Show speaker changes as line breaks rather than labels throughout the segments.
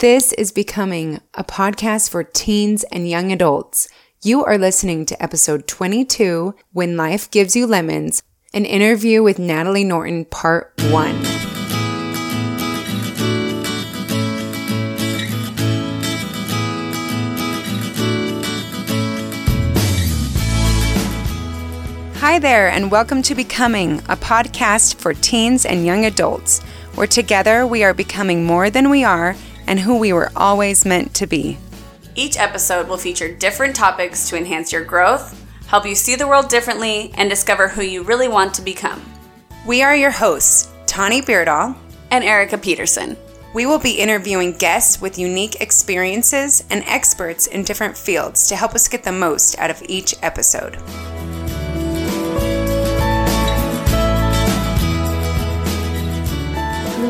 This is Becoming, a podcast for teens and young adults. You are listening to episode 22 When Life Gives You Lemons, an interview with Natalie Norton, part one. Hi there, and welcome to Becoming, a podcast for teens and young adults, where together we are becoming more than we are and who we were always meant to be.
Each episode will feature different topics to enhance your growth, help you see the world differently, and discover who you really want to become.
We are your hosts, Tani Beardall
and Erica Peterson.
We will be interviewing guests with unique experiences and experts in different fields to help us get the most out of each episode.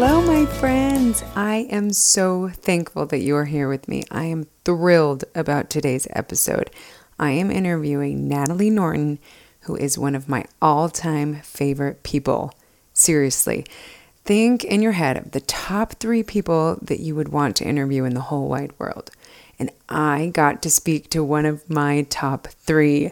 Hello, my friends. I am so thankful that you are here with me. I am thrilled about today's episode. I am interviewing Natalie Norton, who is one of my all time favorite people. Seriously, think in your head of the top three people that you would want to interview in the whole wide world. And I got to speak to one of my top three.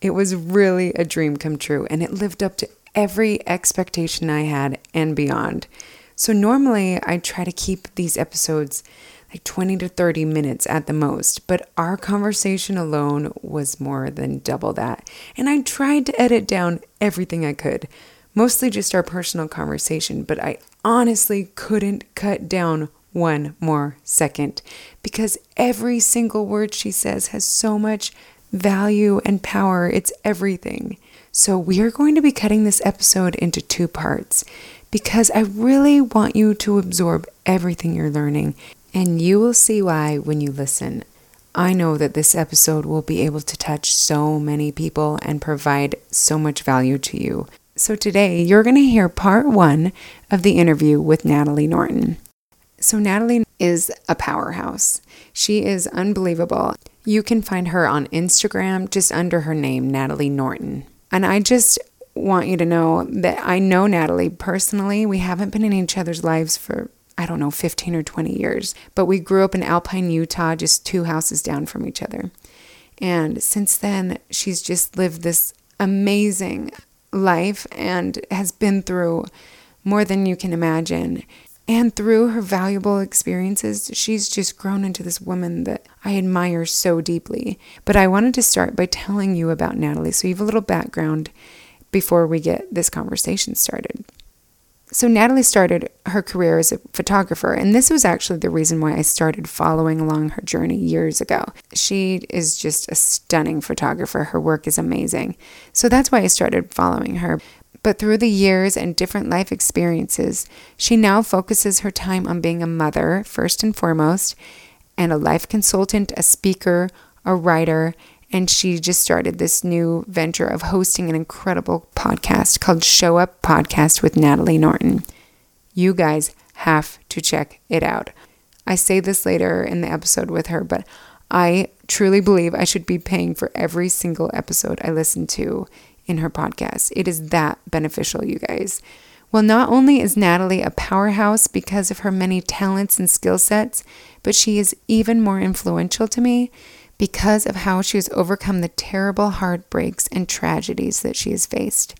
It was really a dream come true, and it lived up to every expectation I had and beyond. So normally I try to keep these episodes like 20 to 30 minutes at the most, but our conversation alone was more than double that. And I tried to edit down everything I could, mostly just our personal conversation, but I honestly couldn't cut down one more second because every single word she says has so much value and power. It's everything. So, we are going to be cutting this episode into two parts because I really want you to absorb everything you're learning, and you will see why when you listen. I know that this episode will be able to touch so many people and provide so much value to you. So, today you're going to hear part one of the interview with Natalie Norton. So, Natalie is a powerhouse. She is unbelievable. You can find her on Instagram just under her name, Natalie Norton. And I just want you to know that I know Natalie personally. We haven't been in each other's lives for, I don't know, 15 or 20 years, but we grew up in Alpine, Utah, just two houses down from each other. And since then, she's just lived this amazing life and has been through more than you can imagine. And through her valuable experiences, she's just grown into this woman that I admire so deeply. But I wanted to start by telling you about Natalie so you have a little background before we get this conversation started. So, Natalie started her career as a photographer, and this was actually the reason why I started following along her journey years ago. She is just a stunning photographer. Her work is amazing. So, that's why I started following her. But through the years and different life experiences, she now focuses her time on being a mother, first and foremost, and a life consultant, a speaker, a writer, and she just started this new venture of hosting an incredible podcast called Show Up Podcast with Natalie Norton. You guys have to check it out. I say this later in the episode with her, but I truly believe I should be paying for every single episode I listen to in her podcast. It is that beneficial, you guys. Well, not only is Natalie a powerhouse because of her many talents and skill sets, but she is even more influential to me because of how she has overcome the terrible heartbreaks and tragedies that she has faced.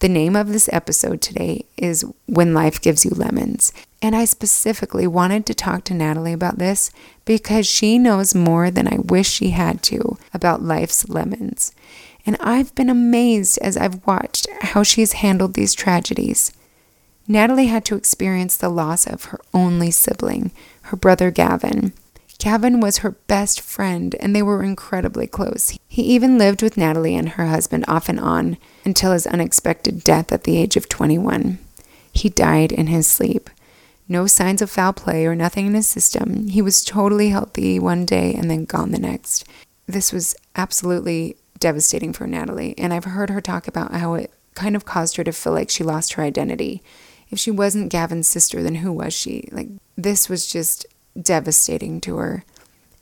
The name of this episode today is When Life Gives You Lemons. And I specifically wanted to talk to Natalie about this because she knows more than I wish she had to about life's lemons. And I've been amazed as I've watched how she's handled these tragedies. Natalie had to experience the loss of her only sibling, her brother Gavin. Gavin was her best friend, and they were incredibly close. He even lived with Natalie and her husband off and on until his unexpected death at the age of 21. He died in his sleep. No signs of foul play or nothing in his system. He was totally healthy one day and then gone the next. This was absolutely devastating for Natalie, and I've heard her talk about how it kind of caused her to feel like she lost her identity. If she wasn't Gavin's sister, then who was she? Like, this was just devastating to her.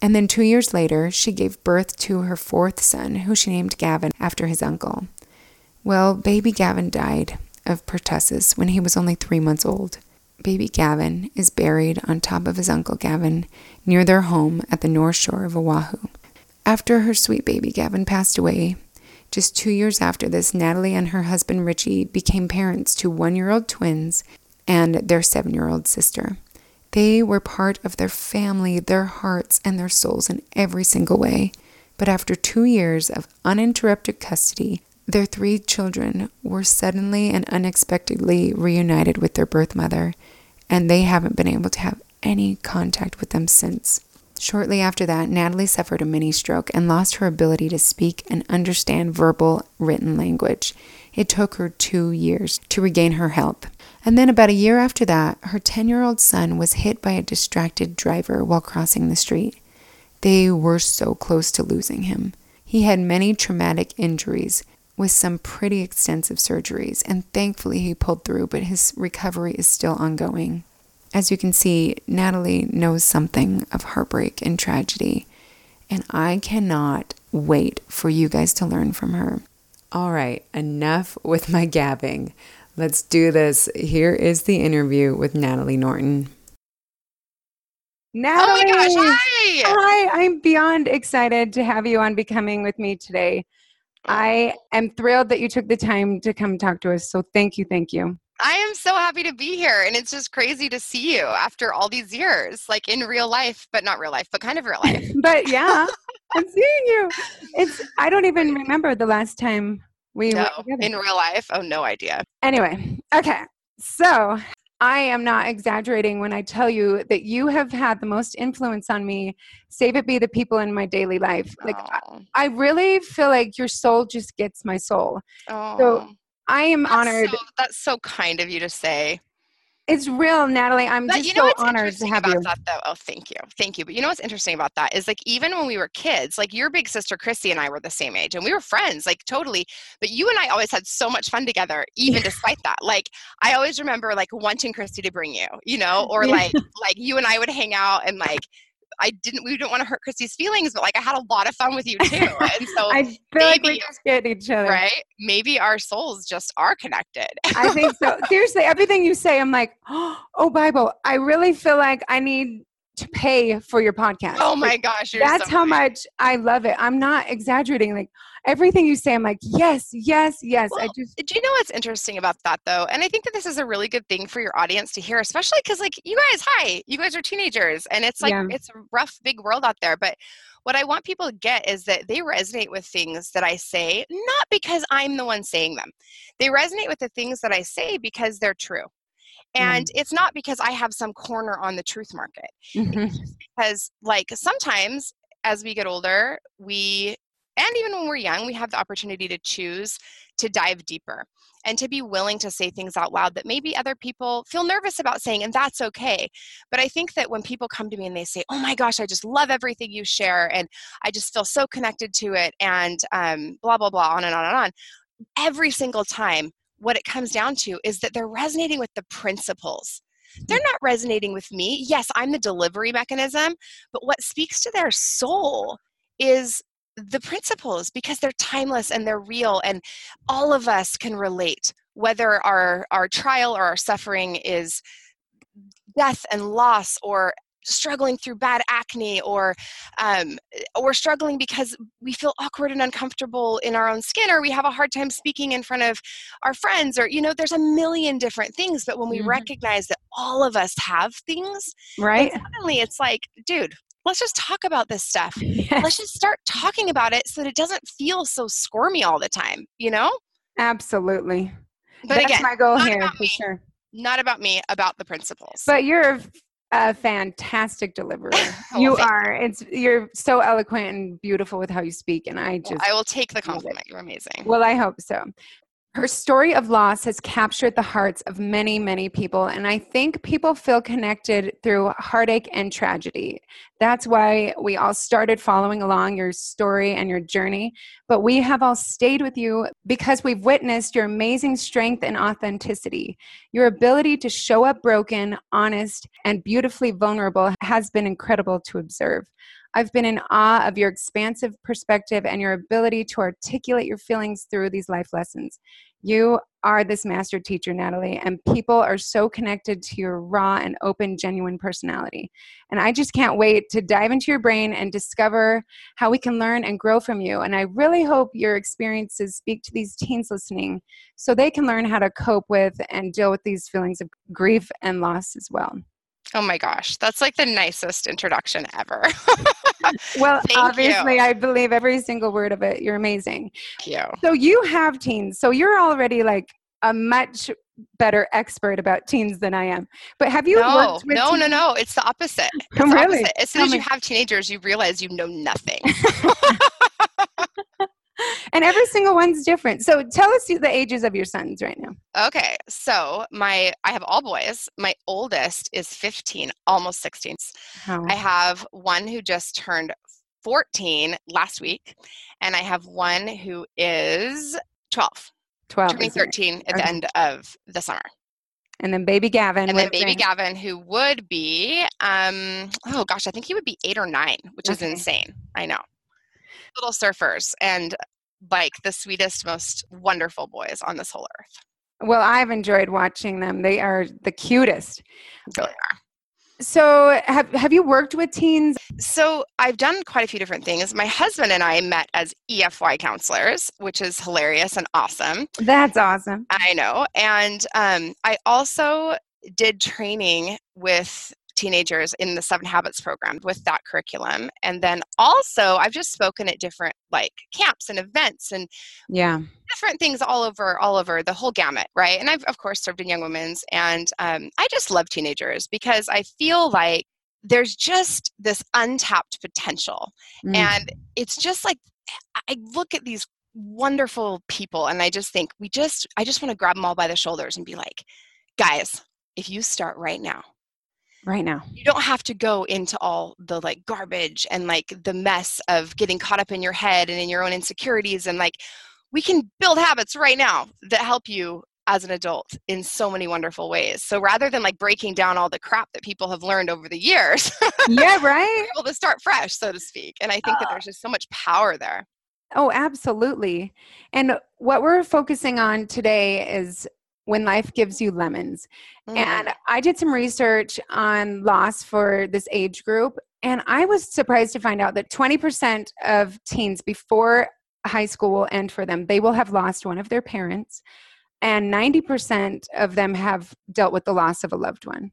And then two years later, she gave birth to her fourth son, who she named Gavin after his uncle. Well, baby Gavin died of pertussis when he was only three months old. baby Gavin is buried on top of his uncle Gavin near their home at the north shore of Oahu. After her sweet baby Gavin passed away, just two years after this, Natalie and her husband Richie became parents to one year old twins and their seven year old sister. They were part of their family, their hearts, and their souls in every single way. But after two years of uninterrupted custody, their three children were suddenly and unexpectedly reunited with their birth mother, and they haven't been able to have any contact with them since. Shortly after that, Natalie suffered a mini stroke and lost her ability to speak and understand verbal written language. It took her two years to regain her health. And then, about a year after that, her 10 year old son was hit by a distracted driver while crossing the street. They were so close to losing him. He had many traumatic injuries with some pretty extensive surgeries, and thankfully he pulled through, but his recovery is still ongoing. As you can see, Natalie knows something of heartbreak and tragedy, and I cannot wait for you guys to learn from her. All right, enough with my gabbing. Let's do this. Here is the interview with Natalie Norton. Natalie,
oh my gosh, hi!
Hi, I'm beyond excited to have you on Becoming with me today. I am thrilled that you took the time to come talk to us. So thank you, thank you.
I am so happy to be here. And it's just crazy to see you after all these years, like in real life, but not real life, but kind of real life.
but yeah, I'm seeing you. It's I don't even remember the last time we
no, in real life. Oh, no idea.
Anyway, okay. So I am not exaggerating when I tell you that you have had the most influence on me, save it be the people in my daily life. Like, I, oh. I, really feel like your soul just gets my soul. Oh. So I am
that's
honored.
So, that's so kind of you to say.
It's real, Natalie. I'm but just you know so honored to have
about
you.
That, though? Oh, thank you, thank you. But you know what's interesting about that is like even when we were kids, like your big sister Chrissy and I were the same age, and we were friends, like totally. But you and I always had so much fun together, even despite that. Like I always remember like wanting Chrissy to bring you, you know, or like like you and I would hang out and like I didn't we didn't want to hurt Christy's feelings, but like I had a lot of fun with you too. And so
I feel maybe, like we just get each other.
Right? Maybe our souls just are connected.
I think so. Seriously, everything you say, I'm like, oh Bible, I really feel like I need to pay for your podcast.
Oh my gosh,
that's
so
how much I love it. I'm not exaggerating. Like everything you say, I'm like, yes, yes, yes.
Well,
I just
do you know what's interesting about that though? And I think that this is a really good thing for your audience to hear, especially because like you guys, hi, you guys are teenagers, and it's like yeah. it's a rough, big world out there. But what I want people to get is that they resonate with things that I say, not because I'm the one saying them. They resonate with the things that I say because they're true. And mm. it's not because I have some corner on the truth market. Mm-hmm. because, like, sometimes as we get older, we, and even when we're young, we have the opportunity to choose to dive deeper and to be willing to say things out loud that maybe other people feel nervous about saying, and that's okay. But I think that when people come to me and they say, Oh my gosh, I just love everything you share, and I just feel so connected to it, and um, blah, blah, blah, on and on and on, every single time what it comes down to is that they're resonating with the principles. They're mm-hmm. not resonating with me. Yes, I'm the delivery mechanism, but what speaks to their soul is the principles because they're timeless and they're real and all of us can relate whether our our trial or our suffering is death and loss or struggling through bad acne or um, we're struggling because we feel awkward and uncomfortable in our own skin or we have a hard time speaking in front of our friends or you know there's a million different things but when we mm-hmm. recognize that all of us have things
right
suddenly it's like dude let's just talk about this stuff yes. let's just start talking about it so that it doesn't feel so squirmy all the time you know
absolutely
but
That's
again
my goal here for me. sure
not about me about the principles
but you're a fantastic deliverer. oh, you are. It's you're so eloquent and beautiful with how you speak, and I just well,
I will take the compliment. You're amazing.
Well, I hope so. Her story of loss has captured the hearts of many, many people, and I think people feel connected through heartache and tragedy. That's why we all started following along your story and your journey. But we have all stayed with you because we've witnessed your amazing strength and authenticity. Your ability to show up broken, honest, and beautifully vulnerable has been incredible to observe. I've been in awe of your expansive perspective and your ability to articulate your feelings through these life lessons.
You are this master teacher, Natalie, and people are so connected to your raw and open, genuine personality. And I just can't wait to dive into your brain and discover how we can learn and grow from you. And I really hope your experiences speak to these teens listening so they can learn how to cope with and deal with these feelings of grief and loss as well.
Oh my gosh, that's like the nicest introduction ever.
well, Thank obviously, you. I believe every single word of it. You're amazing.
Thank you.
So you have teens, so you're already like a much better expert about teens than I am. But have you
no,
worked
with No, teens? no, no. It's the opposite. Oh, it's
oh, really?
Opposite. As soon oh as you have teenagers, you realize you know nothing.
and every single one's different. So tell us the ages of your sons right now.
Okay. So my I have all boys. My oldest is 15, almost 16. Oh. I have one who just turned 14 last week, and I have one who is 12.
12.
Turning 13 at okay. the end of the summer.
And then baby Gavin.
And then baby Gavin, who would be, um, oh gosh, I think he would be eight or nine, which okay. is insane. I know little surfers and like the sweetest, most wonderful boys on this whole earth.
Well, I've enjoyed watching them. They are the cutest.
They really are.
So, have have you worked with teens?
So, I've done quite a few different things. My husband and I met as EFY counselors, which is hilarious and awesome.
That's awesome.
I know. And um, I also did training with teenagers in the seven habits program with that curriculum and then also i've just spoken at different like camps and events and
yeah
different things all over all over the whole gamut right and i've of course served in young women's and um, i just love teenagers because i feel like there's just this untapped potential mm. and it's just like i look at these wonderful people and i just think we just i just want to grab them all by the shoulders and be like guys if you start right now
right now
you don't have to go into all the like garbage and like the mess of getting caught up in your head and in your own insecurities and like we can build habits right now that help you as an adult in so many wonderful ways. So rather than like breaking down all the crap that people have learned over the years,
yeah, right.
able to start fresh, so to speak. And I think that ah. there's just so much power there.
Oh, absolutely. And what we're focusing on today is when life gives you lemons. Mm. And I did some research on loss for this age group, and I was surprised to find out that 20% of teens before high school will end for them, they will have lost one of their parents. And 90% of them have dealt with the loss of a loved one.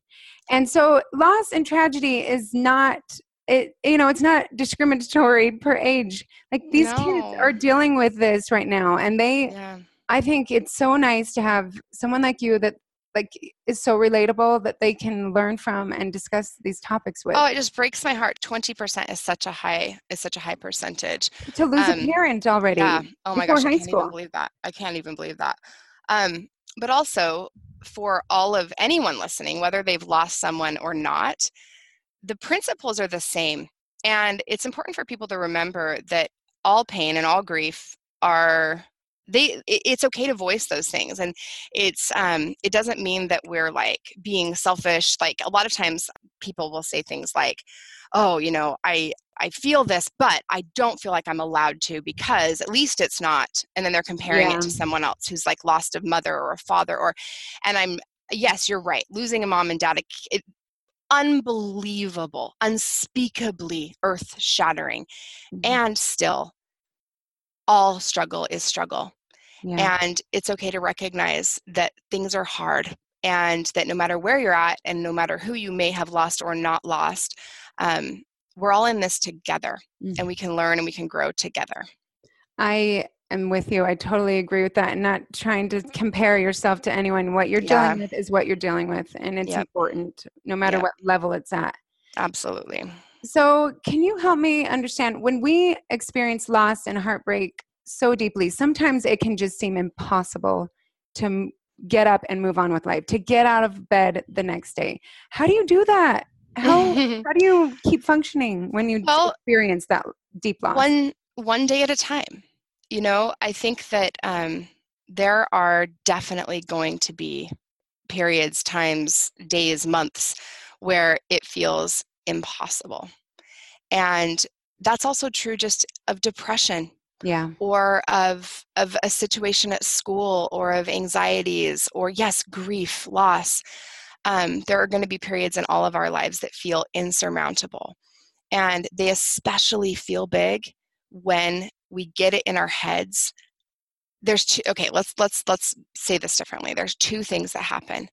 And so, loss and tragedy is not it you know it's not discriminatory per age like these no. kids are dealing with this right now and they yeah I think it's so nice to have someone like you that like is so relatable that they can learn from and discuss these topics with.
Oh, it just breaks my heart. Twenty percent is such a high is such a high percentage.
To lose um, a parent already.
Yeah. Oh my gosh, I can't school. even believe that. I can't even believe that. Um, but also for all of anyone listening, whether they've lost someone or not, the principles are the same. And it's important for people to remember that all pain and all grief are they it's okay to voice those things and it's um it doesn't mean that we're like being selfish like a lot of times people will say things like oh you know i i feel this but i don't feel like i'm allowed to because at least it's not and then they're comparing yeah. it to someone else who's like lost a mother or a father or and i'm yes you're right losing a mom and dad it, unbelievable unspeakably earth shattering mm-hmm. and still all struggle is struggle. Yeah. And it's okay to recognize that things are hard and that no matter where you're at and no matter who you may have lost or not lost, um, we're all in this together mm-hmm. and we can learn and we can grow together.
I am with you. I totally agree with that. And not trying to compare yourself to anyone. What you're yeah. dealing with is what you're dealing with. And it's yep. important no matter yep. what level it's at.
Absolutely.
So, can you help me understand when we experience loss and heartbreak? so deeply. Sometimes it can just seem impossible to get up and move on with life, to get out of bed the next day. How do you do that? How how do you keep functioning when you well, experience that deep loss?
One one day at a time. You know, I think that um, there are definitely going to be periods, times, days, months where it feels impossible. And that's also true just of depression
yeah.
or of of a situation at school or of anxieties or yes grief loss. Um, there are going to be periods in all of our lives that feel insurmountable and they especially feel big when we get it in our heads. There's two okay let's let's let's say this differently. There's two things that happen.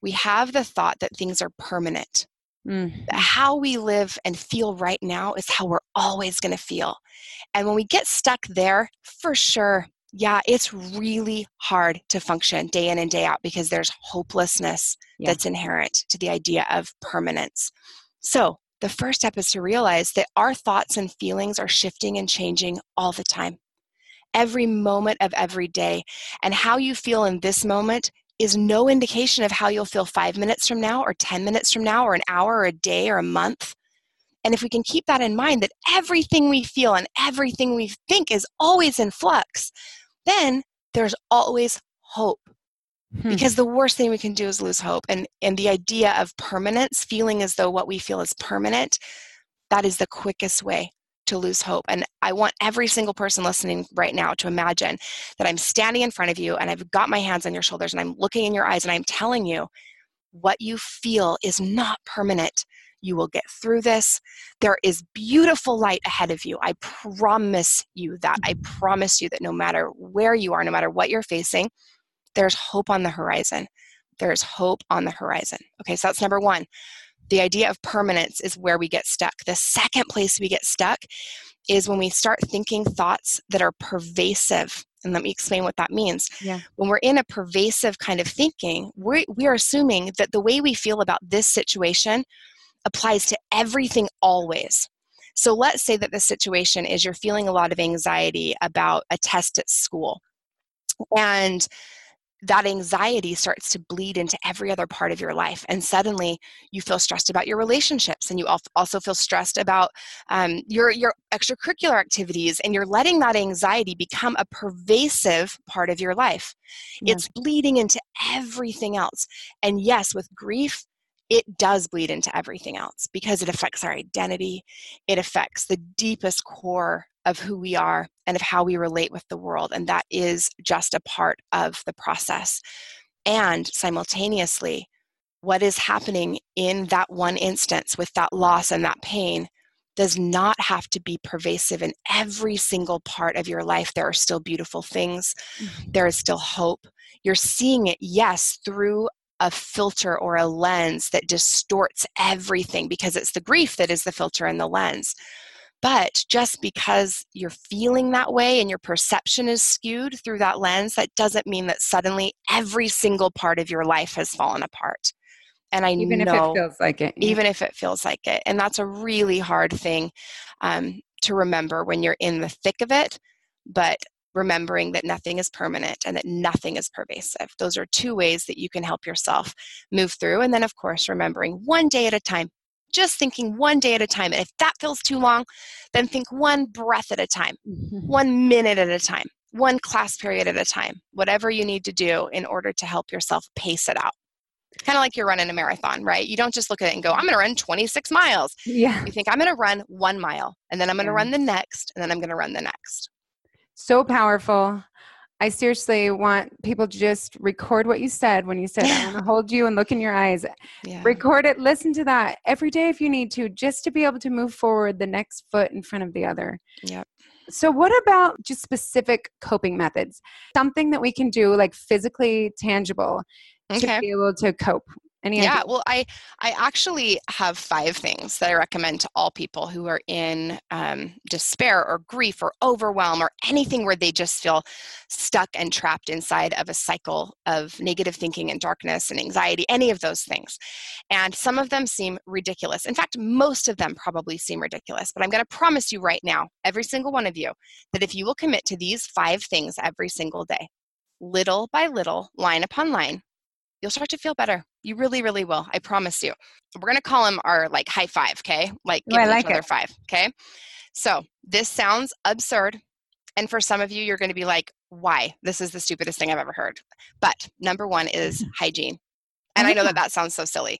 We have the thought that things are permanent mm. how we live and feel right now is how we're always going to feel and when we get stuck there for sure yeah it's really hard to function day in and day out because there's hopelessness yeah. that's inherent to the idea of permanence so the first step is to realize that our thoughts and feelings are shifting and changing all the time every moment of every day. And how you feel in this moment is no indication of how you'll feel five minutes from now, or 10 minutes from now, or an hour, or a day, or a month. And if we can keep that in mind, that everything we feel and everything we think is always in flux, then there's always hope. Hmm. Because the worst thing we can do is lose hope. And, and the idea of permanence, feeling as though what we feel is permanent, that is the quickest way to lose hope. And I want every single person listening right now to imagine that I'm standing in front of you and I've got my hands on your shoulders and I'm looking in your eyes and I'm telling you what you feel is not permanent. You will get through this. There is beautiful light ahead of you. I promise you that. I mm-hmm. promise you that no matter where you are, no matter what you're facing, there's hope on the horizon. There's hope on the horizon. Okay, so that's number one the idea of permanence is where we get stuck. The second place we get stuck is when we start thinking thoughts that are pervasive. And let me explain what that means.
Yeah.
When we're in a pervasive kind of thinking, we we are assuming that the way we feel about this situation applies to everything always. So let's say that the situation is you're feeling a lot of anxiety about a test at school. And that anxiety starts to bleed into every other part of your life and suddenly you feel stressed about your relationships and you also feel stressed about um, your your extracurricular activities and you're letting that anxiety become a pervasive part of your life yeah. it's bleeding into everything else and yes with grief it does bleed into everything else because it affects our identity it affects the deepest core of who we are and of how we relate with the world. And that is just a part of the process. And simultaneously, what is happening in that one instance with that loss and that pain does not have to be pervasive in every single part of your life. There are still beautiful things, mm-hmm. there is still hope. You're seeing it, yes, through a filter or a lens that distorts everything because it's the grief that is the filter and the lens. But just because you're feeling that way and your perception is skewed through that lens, that doesn't mean that suddenly every single part of your life has fallen apart. And I
even
know,
if it feels like it,
yeah. even if it feels like it, and that's a really hard thing um, to remember when you're in the thick of it. But remembering that nothing is permanent and that nothing is pervasive. Those are two ways that you can help yourself move through. And then, of course, remembering one day at a time just thinking one day at a time. And if that feels too long, then think one breath at a time, mm-hmm. one minute at a time, one class period at a time, whatever you need to do in order to help yourself pace it out. Kind of like you're running a marathon, right? You don't just look at it and go, I'm going to run 26 miles.
Yeah.
You think, I'm going to run one mile, and then I'm going to yeah. run the next, and then I'm going to run the next.
So powerful. I seriously want people to just record what you said when you said, I want to hold you and look in your eyes. Yeah. Record it, listen to that every day if you need to, just to be able to move forward the next foot in front of the other.
Yep.
So, what about just specific coping methods? Something that we can do, like physically tangible, okay. to be able to cope
any yeah, well, I I actually have five things that I recommend to all people who are in um, despair or grief or overwhelm or anything where they just feel stuck and trapped inside of a cycle of negative thinking and darkness and anxiety, any of those things. And some of them seem ridiculous. In fact, most of them probably seem ridiculous. But I'm going to promise you right now, every single one of you, that if you will commit to these five things every single day, little by little, line upon line, you'll start to feel better. You really, really will. I promise you. We're going to call them our like high five, okay? Like give oh, like each other it. five, okay? So this sounds absurd. And for some of you, you're going to be like, why? This is the stupidest thing I've ever heard. But number one is mm-hmm. hygiene. And I know that that sounds so silly,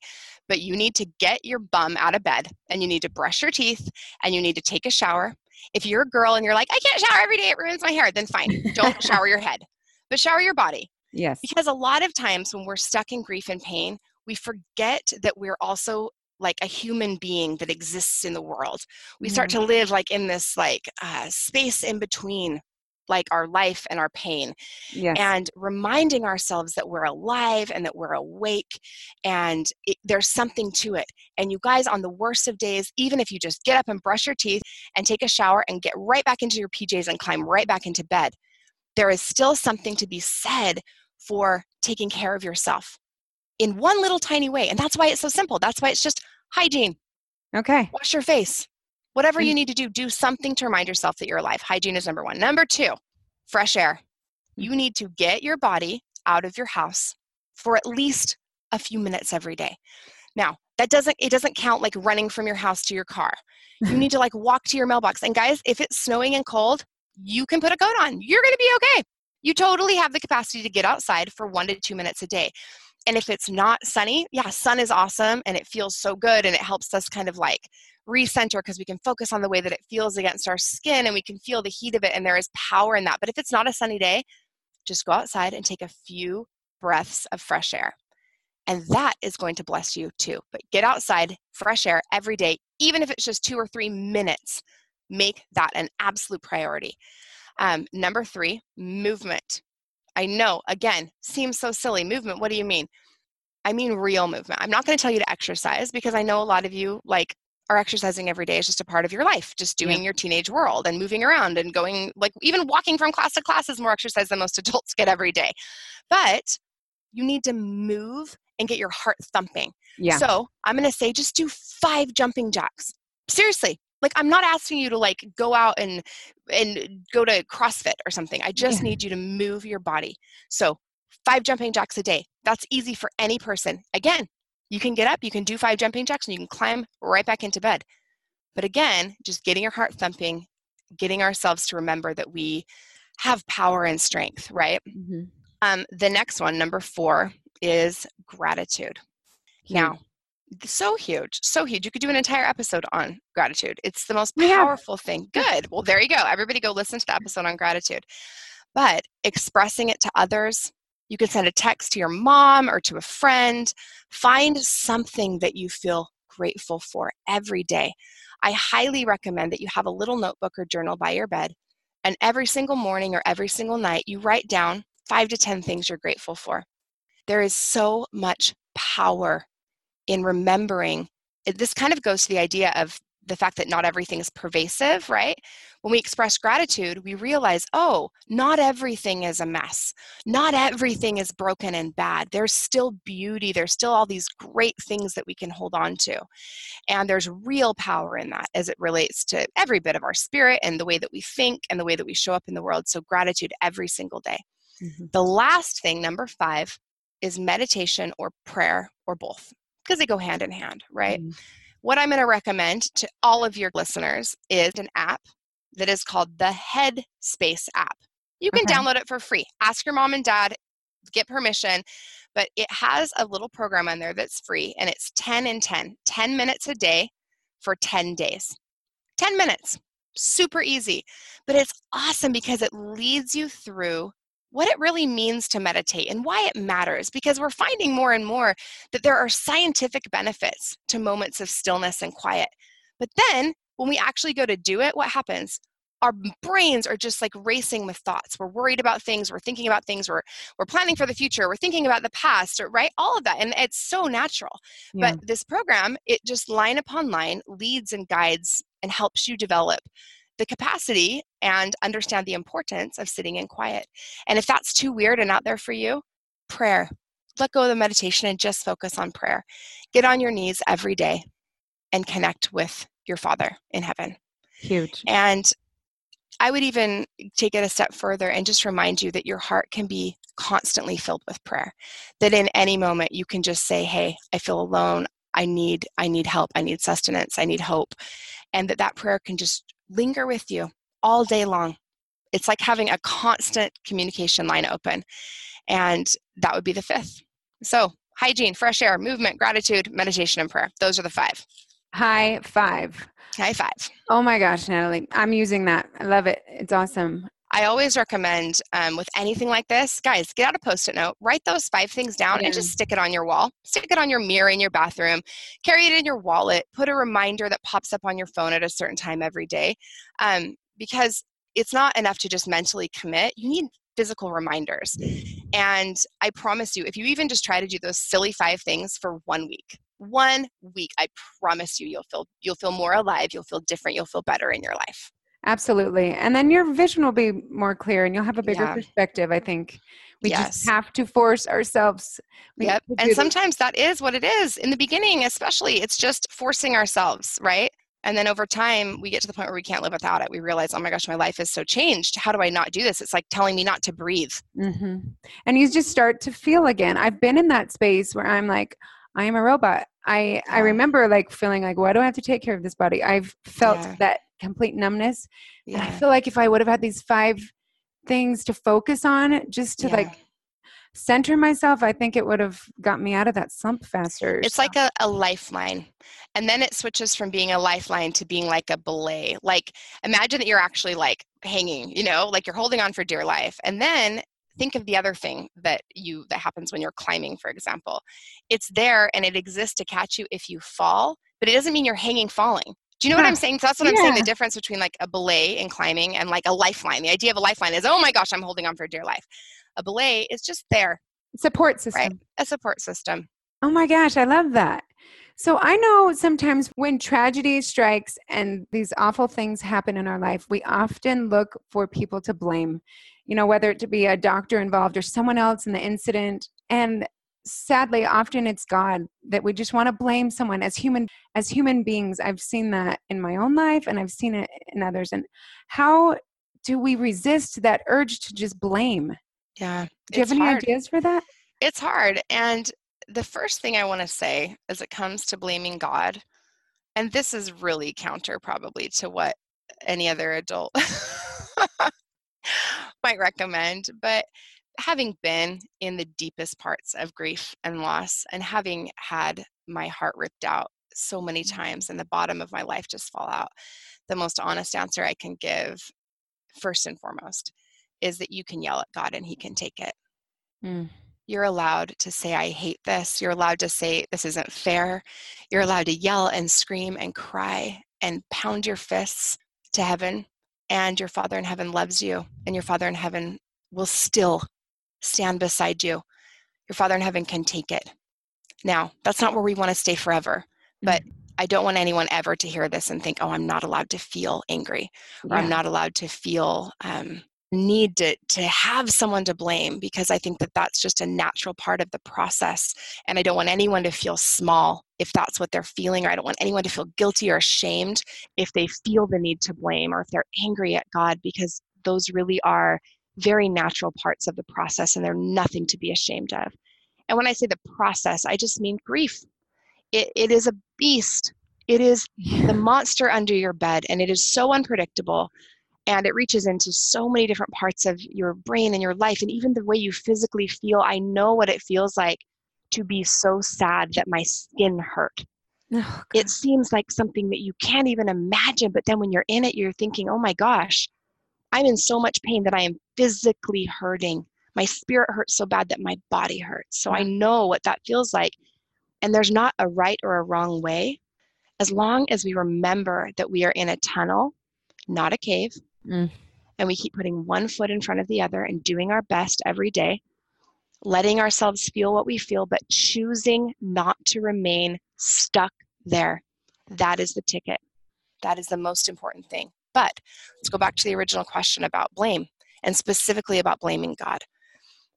but you need to get your bum out of bed and you need to brush your teeth and you need to take a shower If you're a girl and you're like, I can't shower every day, it ruins my hair, then fine. Don't shower your head, but shower your body.
Yes.
Because a lot of times when we're stuck in grief and pain, we forget that we're also like a human being that exists in the world. We start mm-hmm. to live like in this like uh, space in between like our life and our pain yes. and reminding ourselves that we're alive and that we're awake and it, there's something to it and you guys on the worst of days even if you just get up and brush your teeth and take a shower and get right back into your pjs and climb right back into bed there is still something to be said for taking care of yourself in one little tiny way and that's why it's so simple that's why it's just hygiene
okay
wash your face Whatever you mm. need to do, do something to remind yourself that you're alive. Hygiene is number one. Number two, fresh air. You need to get your body out of your house for at least a few minutes every day. Now, that doesn't it doesn't count like running from your house to your car. You need to like walk to your mailbox. And guys, if it's snowing and cold, you can put a coat on. You're going to be okay. You totally have the capacity to get outside for 1 to 2 minutes a day. And if it's not sunny, yeah, sun is awesome and it feels so good and it helps us kind of like recenter because we can focus on the way that it feels against our skin and we can feel the heat of it and there is power in that. But if it's not a sunny day, just go outside and take a few breaths of fresh air. And that is going to bless you too. But get outside, fresh air every day, even if it's just two or three minutes. Make that an absolute priority. Um, number three, movement. I know, again, seems so silly. Movement, what do you mean? I mean real movement. I'm not going to tell you to exercise because I know a lot of you like are exercising every day is just a part of your life, just doing yeah. your teenage world and moving around and going, like, even walking from class to class is more exercise than most adults get every day. But you need to move and get your heart thumping. Yeah. So I'm going to say just do five jumping jacks. Seriously. Like I'm not asking you to like go out and and go to CrossFit or something. I just yeah. need you to move your body. So five jumping jacks a day. That's easy for any person. Again, you can get up, you can do five jumping jacks, and you can climb right back into bed. But again, just getting your heart thumping, getting ourselves to remember that we have power and strength, right? Mm-hmm. Um, the next one, number four, is gratitude. Now, so huge, so huge. You could do an entire episode on gratitude. It's the most powerful yeah. thing. Good. Well, there you go. Everybody go listen to the episode on gratitude. But expressing it to others, you can send a text to your mom or to a friend. Find something that you feel grateful for every day. I highly recommend that you have a little notebook or journal by your bed, and every single morning or every single night, you write down five to 10 things you're grateful for. There is so much power in remembering. This kind of goes to the idea of the fact that not everything is pervasive, right? When we express gratitude, we realize, oh, not everything is a mess. Not everything is broken and bad. There's still beauty. There's still all these great things that we can hold on to. And there's real power in that as it relates to every bit of our spirit and the way that we think and the way that we show up in the world. So, gratitude every single day. Mm-hmm. The last thing, number five, is meditation or prayer or both because they go hand in hand, right? Mm-hmm what I'm going to recommend to all of your listeners is an app that is called the Headspace app. You can okay. download it for free. Ask your mom and dad, get permission, but it has a little program on there that's free and it's 10 and 10, 10 minutes a day for 10 days. 10 minutes, super easy, but it's awesome because it leads you through what it really means to meditate and why it matters because we're finding more and more that there are scientific benefits to moments of stillness and quiet. But then when we actually go to do it, what happens? Our brains are just like racing with thoughts. We're worried about things, we're thinking about things, we're we're planning for the future, we're thinking about the past, right? All of that. And it's so natural. Yeah. But this program, it just line upon line leads and guides and helps you develop the capacity and understand the importance of sitting in quiet. And if that's too weird and out there for you, prayer. Let go of the meditation and just focus on prayer. Get on your knees every day and connect with your Father in heaven.
Huge.
And I would even take it a step further and just remind you that your heart can be constantly filled with prayer. That in any moment you can just say, "Hey, I feel alone. I need I need help. I need sustenance. I need hope." And that that prayer can just linger with you all day long. It's like having a constant communication line open. And that would be the fifth. So, hygiene, fresh air, movement, gratitude, meditation, and prayer. Those are the five.
High five.
High five.
Oh my gosh, Natalie. I'm using that. I love it. It's awesome.
I always recommend um, with anything like this, guys, get out a post it note, write those five things down, yeah. and just stick it on your wall. Stick it on your mirror in your bathroom, carry it in your wallet, put a reminder that pops up on your phone at a certain time every day. Um, because it's not enough to just mentally commit, you need physical reminders. And I promise you, if you even just try to do those silly five things for one week, one week, I promise you, you'll feel you'll feel more alive, you'll feel different, you'll feel better in your life.
Absolutely. And then your vision will be more clear and you'll have a bigger yeah. perspective, I think. We yes. just have to force ourselves.
Yep. And sometimes that is what it is. In the beginning, especially, it's just forcing ourselves, right? And then over time, we get to the point where we can't live without it. We realize, oh my gosh, my life is so changed. How do I not do this? It's like telling me not to breathe.
Mm-hmm. And you just start to feel again. I've been in that space where I'm like, I am a robot. I, yeah. I remember like feeling like, why do I have to take care of this body? I've felt yeah. that complete numbness. Yeah. And I feel like if I would have had these five things to focus on just to like center myself, I think it would have got me out of that slump faster.
It's so. like a, a lifeline. And then it switches from being a lifeline to being like a belay. Like imagine that you're actually like hanging, you know, like you're holding on for dear life. And then think of the other thing that you that happens when you're climbing, for example. It's there and it exists to catch you if you fall, but it doesn't mean you're hanging falling. Do you know what I'm saying? So that's what yeah. I'm saying. The difference between like a belay in climbing and like a lifeline. The idea of a lifeline is, oh my gosh, I'm holding on for dear life a belay is just there.
Support system.
Right? A support system.
Oh my gosh, I love that. So I know sometimes when tragedy strikes and these awful things happen in our life, we often look for people to blame. You know, whether it to be a doctor involved or someone else in the incident. And sadly, often it's God that we just want to blame someone as human as human beings. I've seen that in my own life and I've seen it in others. And how do we resist that urge to just blame?
Yeah.
Do you have any hard. ideas for that?
It's hard. And the first thing I want to say as it comes to blaming God, and this is really counter probably to what any other adult might recommend, but having been in the deepest parts of grief and loss and having had my heart ripped out so many mm. times and the bottom of my life just fall out, the most honest answer I can give, first and foremost, is that you can yell at God and He can take it. Mm. You're allowed to say, I hate this. You're allowed to say, this isn't fair. You're allowed to yell and scream and cry and pound your fists to heaven. And your Father in heaven loves you, and your Father in heaven will still stand beside you. Your Father in heaven can take it. Now, that's not where we want to stay forever, but mm. I don't want anyone ever to hear this and think, oh, I'm not allowed to feel angry or yeah. I'm not allowed to feel um, need to, to have someone to blame because I think that that's just a natural part of the process. And I don't want anyone to feel small if that's what they're feeling, or I don't want anyone to feel guilty or ashamed if they feel the need to blame or if they're angry at God because those really are very natural parts of the process and they're nothing to be ashamed of. And when I say the process, I just mean grief. It, it is a beast. It is the monster under your bed, and it is so unpredictable and it reaches into so many different parts of your brain and your life and even the way you physically feel i know what it feels like to be so sad that my skin hurt oh, it seems like something that you can't even imagine but then when you're in it you're thinking oh my gosh i'm in so much pain that i am physically hurting my spirit hurts so bad that my body hurts so i know what that feels like and there's not a right or a wrong way as long as we remember that we are in a tunnel not a cave Mm. And we keep putting one foot in front of the other and doing our best every day, letting ourselves feel what we feel, but choosing not to remain stuck there. That is the ticket. That is the most important thing. But let's go back to the original question about blame and specifically about blaming God.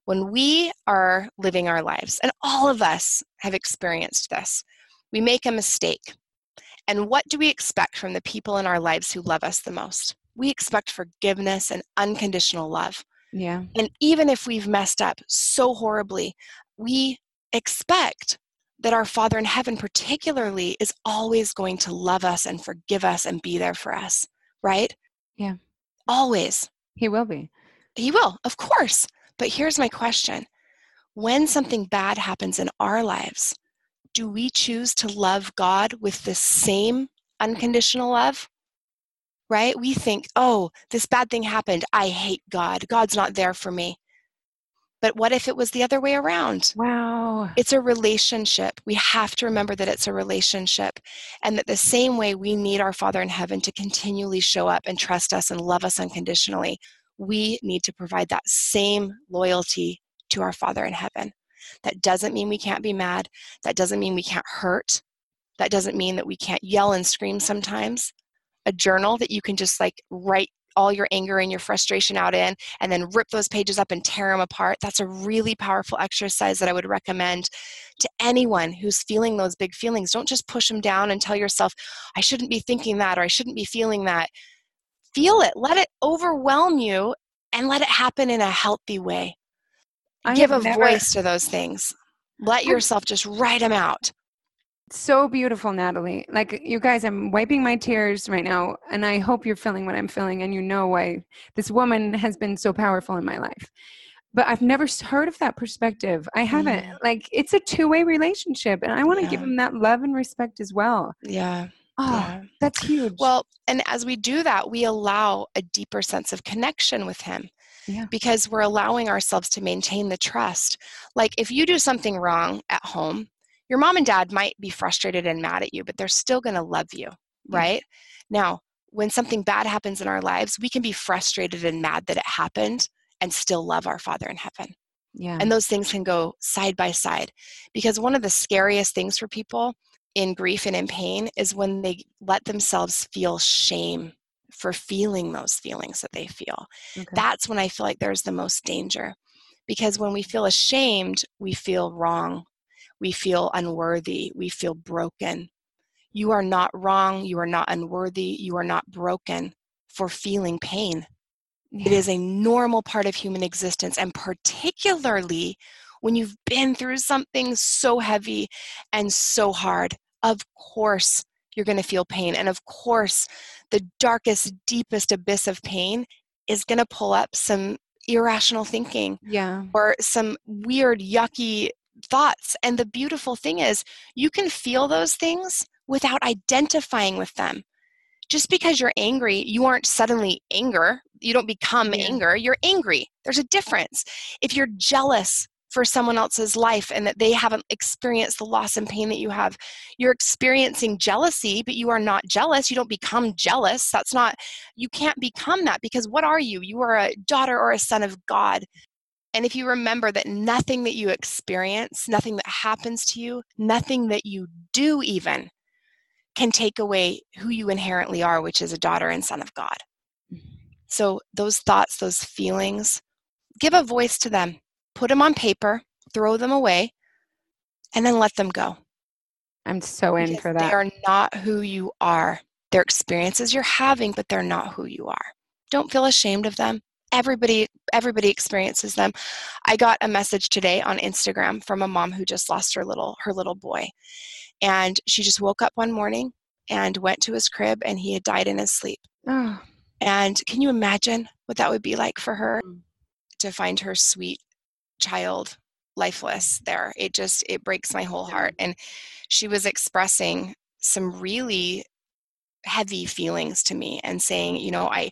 When we are living our lives, and all of us have experienced this, we make a mistake. And what do we expect from the people in our lives who love us the most? we expect forgiveness and unconditional love.
Yeah.
And even if we've messed up so horribly, we expect that our Father in heaven, particularly, is always going to love us and forgive us and be there for us, right?
Yeah.
Always.
He will be.
He will, of course. But here's my question When something bad happens in our lives, do we choose to love God with the same unconditional love, right? We think, oh, this bad thing happened. I hate God. God's not there for me. But what if it was the other way around?
Wow.
It's a relationship. We have to remember that it's a relationship. And that the same way we need our Father in heaven to continually show up and trust us and love us unconditionally, we need to provide that same loyalty to our Father in heaven. That doesn't mean we can't be mad. That doesn't mean we can't hurt. That doesn't mean that we can't yell and scream sometimes. A journal that you can just like write all your anger and your frustration out in and then rip those pages up and tear them apart. That's a really powerful exercise that I would recommend to anyone who's feeling those big feelings. Don't just push them down and tell yourself, I shouldn't be thinking that or I shouldn't be feeling that. Feel it, let it overwhelm you, and let it happen in a healthy way. I Give a never... voice to those things. Let yourself just write them out
so beautiful, Natalie. Like you guys, I'm wiping my tears right now, and I hope you're feeling what I'm feeling, and you know why this woman has been so powerful in my life. But I've never heard of that perspective. I haven't. Mm. Like it's a two way relationship, and I want to yeah. give him that love and respect as well.
Yeah.
Oh, yeah. that's huge.
Well, and as we do that, we allow a deeper sense of connection with him. Yeah. Because we're allowing ourselves to maintain the trust. Like if you do something wrong at home, your mom and dad might be frustrated and mad at you, but they're still going to love you, right? Mm-hmm. Now, when something bad happens in our lives, we can be frustrated and mad that it happened and still love our Father in heaven. Yeah. And those things can go side by side. Because one of the scariest things for people in grief and in pain is when they let themselves feel shame for feeling those feelings that they feel. Okay. That's when I feel like there's the most danger. Because when we feel ashamed, we feel wrong we feel unworthy, we feel broken. You are not wrong, you are not unworthy, you are not broken for feeling pain. Yeah. It is a normal part of human existence, and particularly when you've been through something so heavy and so hard. Of course, you're going to feel pain. And of course, the darkest, deepest abyss of pain is going to pull up some irrational thinking
yeah
or some weird yucky thoughts. And the beautiful thing is, you can feel those things without identifying with them. Just because you're angry, you aren't suddenly anger. You don't become yeah. anger. You're angry. There's a difference. If you're jealous for someone else's life and that they haven't experienced the loss and pain that you have, you're experiencing jealousy, but you are not jealous. You don't become jealous. That's not, you can't become that because what are you? You are a daughter or a son of God. And if you remember that nothing that you experience, nothing that happens to you, nothing that you do even can take away who you inherently are, which is a daughter and son of God. So those thoughts, those feelings, give a voice to them, put them on paper, throw them away, and then let them go.
I'm so in
because
for that.
They are not who you are. They're experiences you're having, but they're not who you are. Don't feel ashamed of them everybody everybody experiences them. I got a message today on instagram from a mom who just lost her little her little boy. And she just woke up one morning and went to his crib and he had died in his sleep. Oh. and can you imagine what that would be like for her mm. to find her sweet child lifeless there? It just it breaks my whole heart. And she was expressing some really heavy feelings to me and saying you know i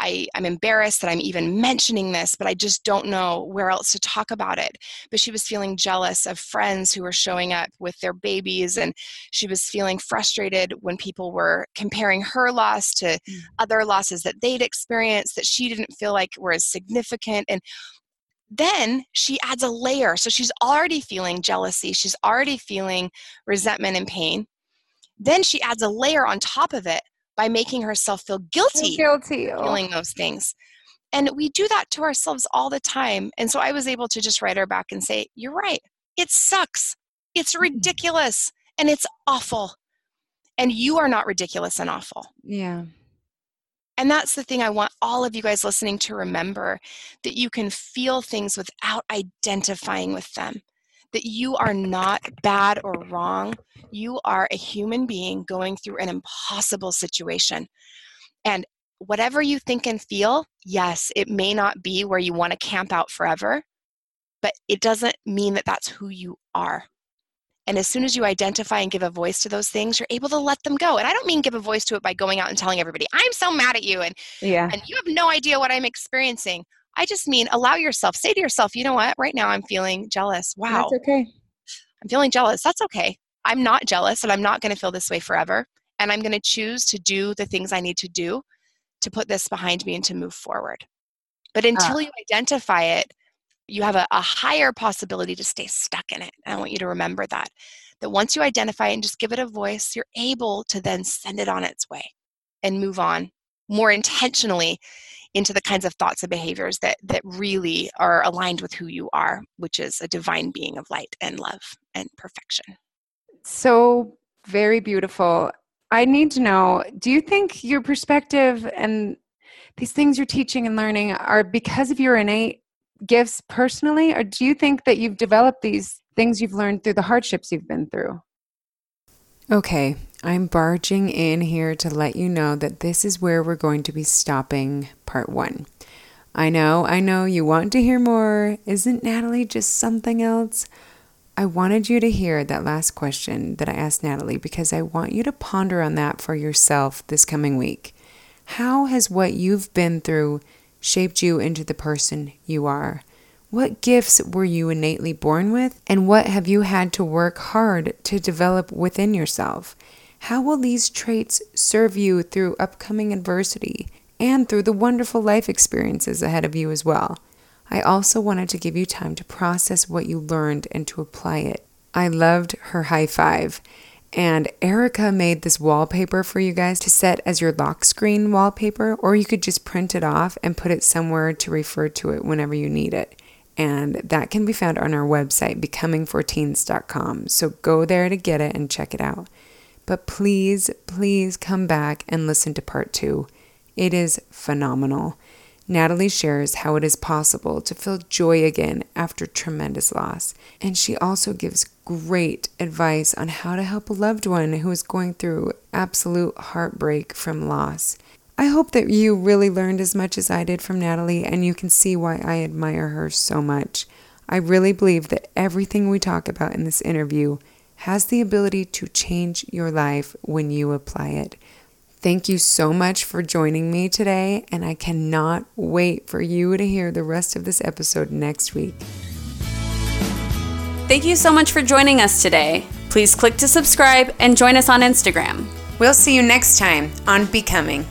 I, I'm embarrassed that I'm even mentioning this, but I just don't know where else to talk about it. But she was feeling jealous of friends who were showing up with their babies, and she was feeling frustrated when people were comparing her loss to mm. other losses that they'd experienced that she didn't feel like were as significant. And then she adds a layer. So she's already feeling jealousy, she's already feeling resentment and pain. Then she adds a layer on top of it by making herself feel guilty,
guilty
feeling those things. And we do that to ourselves all the time. And so I was able to just write her back and say, You're right. It sucks. It's mm. ridiculous and it's awful. And you are not ridiculous and awful.
Yeah.
And that's the thing I want all of you guys listening to remember that you can feel things without identifying with them that you are not bad or wrong. You are a human being going through an impossible situation. And whatever you think and feel, yes, it may not be where you want to camp out forever, but it doesn't mean that that's who you are. And as soon as you identify and give a voice to those things, you're able to let them go. And I don't mean give a voice to it by going out and telling everybody, I'm so mad at you and, yeah. and you have no idea what I'm experiencing. I just mean allow yourself, say to yourself, you know what, right now I'm feeling jealous. Wow.
That's okay.
I'm feeling jealous. That's okay. I'm not jealous and I'm not going to feel this way forever. And I'm going to choose to do the things I need to do to put this behind me and to move forward. But until uh. you identify it, you have a, a higher possibility to stay stuck in it. And I want you to remember that. That once you identify it and just give it a voice, you're able to then send it on its way and move on more intentionally into the kinds of thoughts and behaviors that that really are aligned with who you are, which is a divine being of light and love and perfection.
So very beautiful. I need to know, do you think your perspective and these things you're teaching and learning are because of your innate gifts personally, or do you think that you've developed these things you've learned through the hardships you've been through? Okay, I'm barging in here to let you know that this is where we're going to be stopping part one. I know, I know you want to hear more. Isn't Natalie just something else? I wanted you to hear that last question that I asked Natalie because I want you to ponder on that for yourself this coming week. How has what you've been through shaped you into the person you are? What gifts were you innately born with, and what have you had to work hard to develop within yourself? How will these traits serve you through upcoming adversity and through the wonderful life experiences ahead of you as well? I also wanted to give you time to process what you learned and to apply it. I loved her high five. And Erica made this wallpaper for you guys to set as your lock screen wallpaper, or you could just print it off and put it somewhere to refer to it whenever you need it. And that can be found on our website, becomingforteens.com. So go there to get it and check it out. But please, please come back and listen to part two. It is phenomenal. Natalie shares how it is possible to feel joy again after tremendous loss. And she also gives great advice on how to help a loved one who is going through absolute heartbreak from loss. I hope that you really learned as much as I did from Natalie and you can see why I admire her so much. I really believe that everything we talk about in this interview has the ability to change your life when you apply it. Thank you so much for joining me today, and I cannot wait for you to hear the rest of this episode next week.
Thank you so much for joining us today. Please click to subscribe and join us on Instagram.
We'll see you next time on Becoming.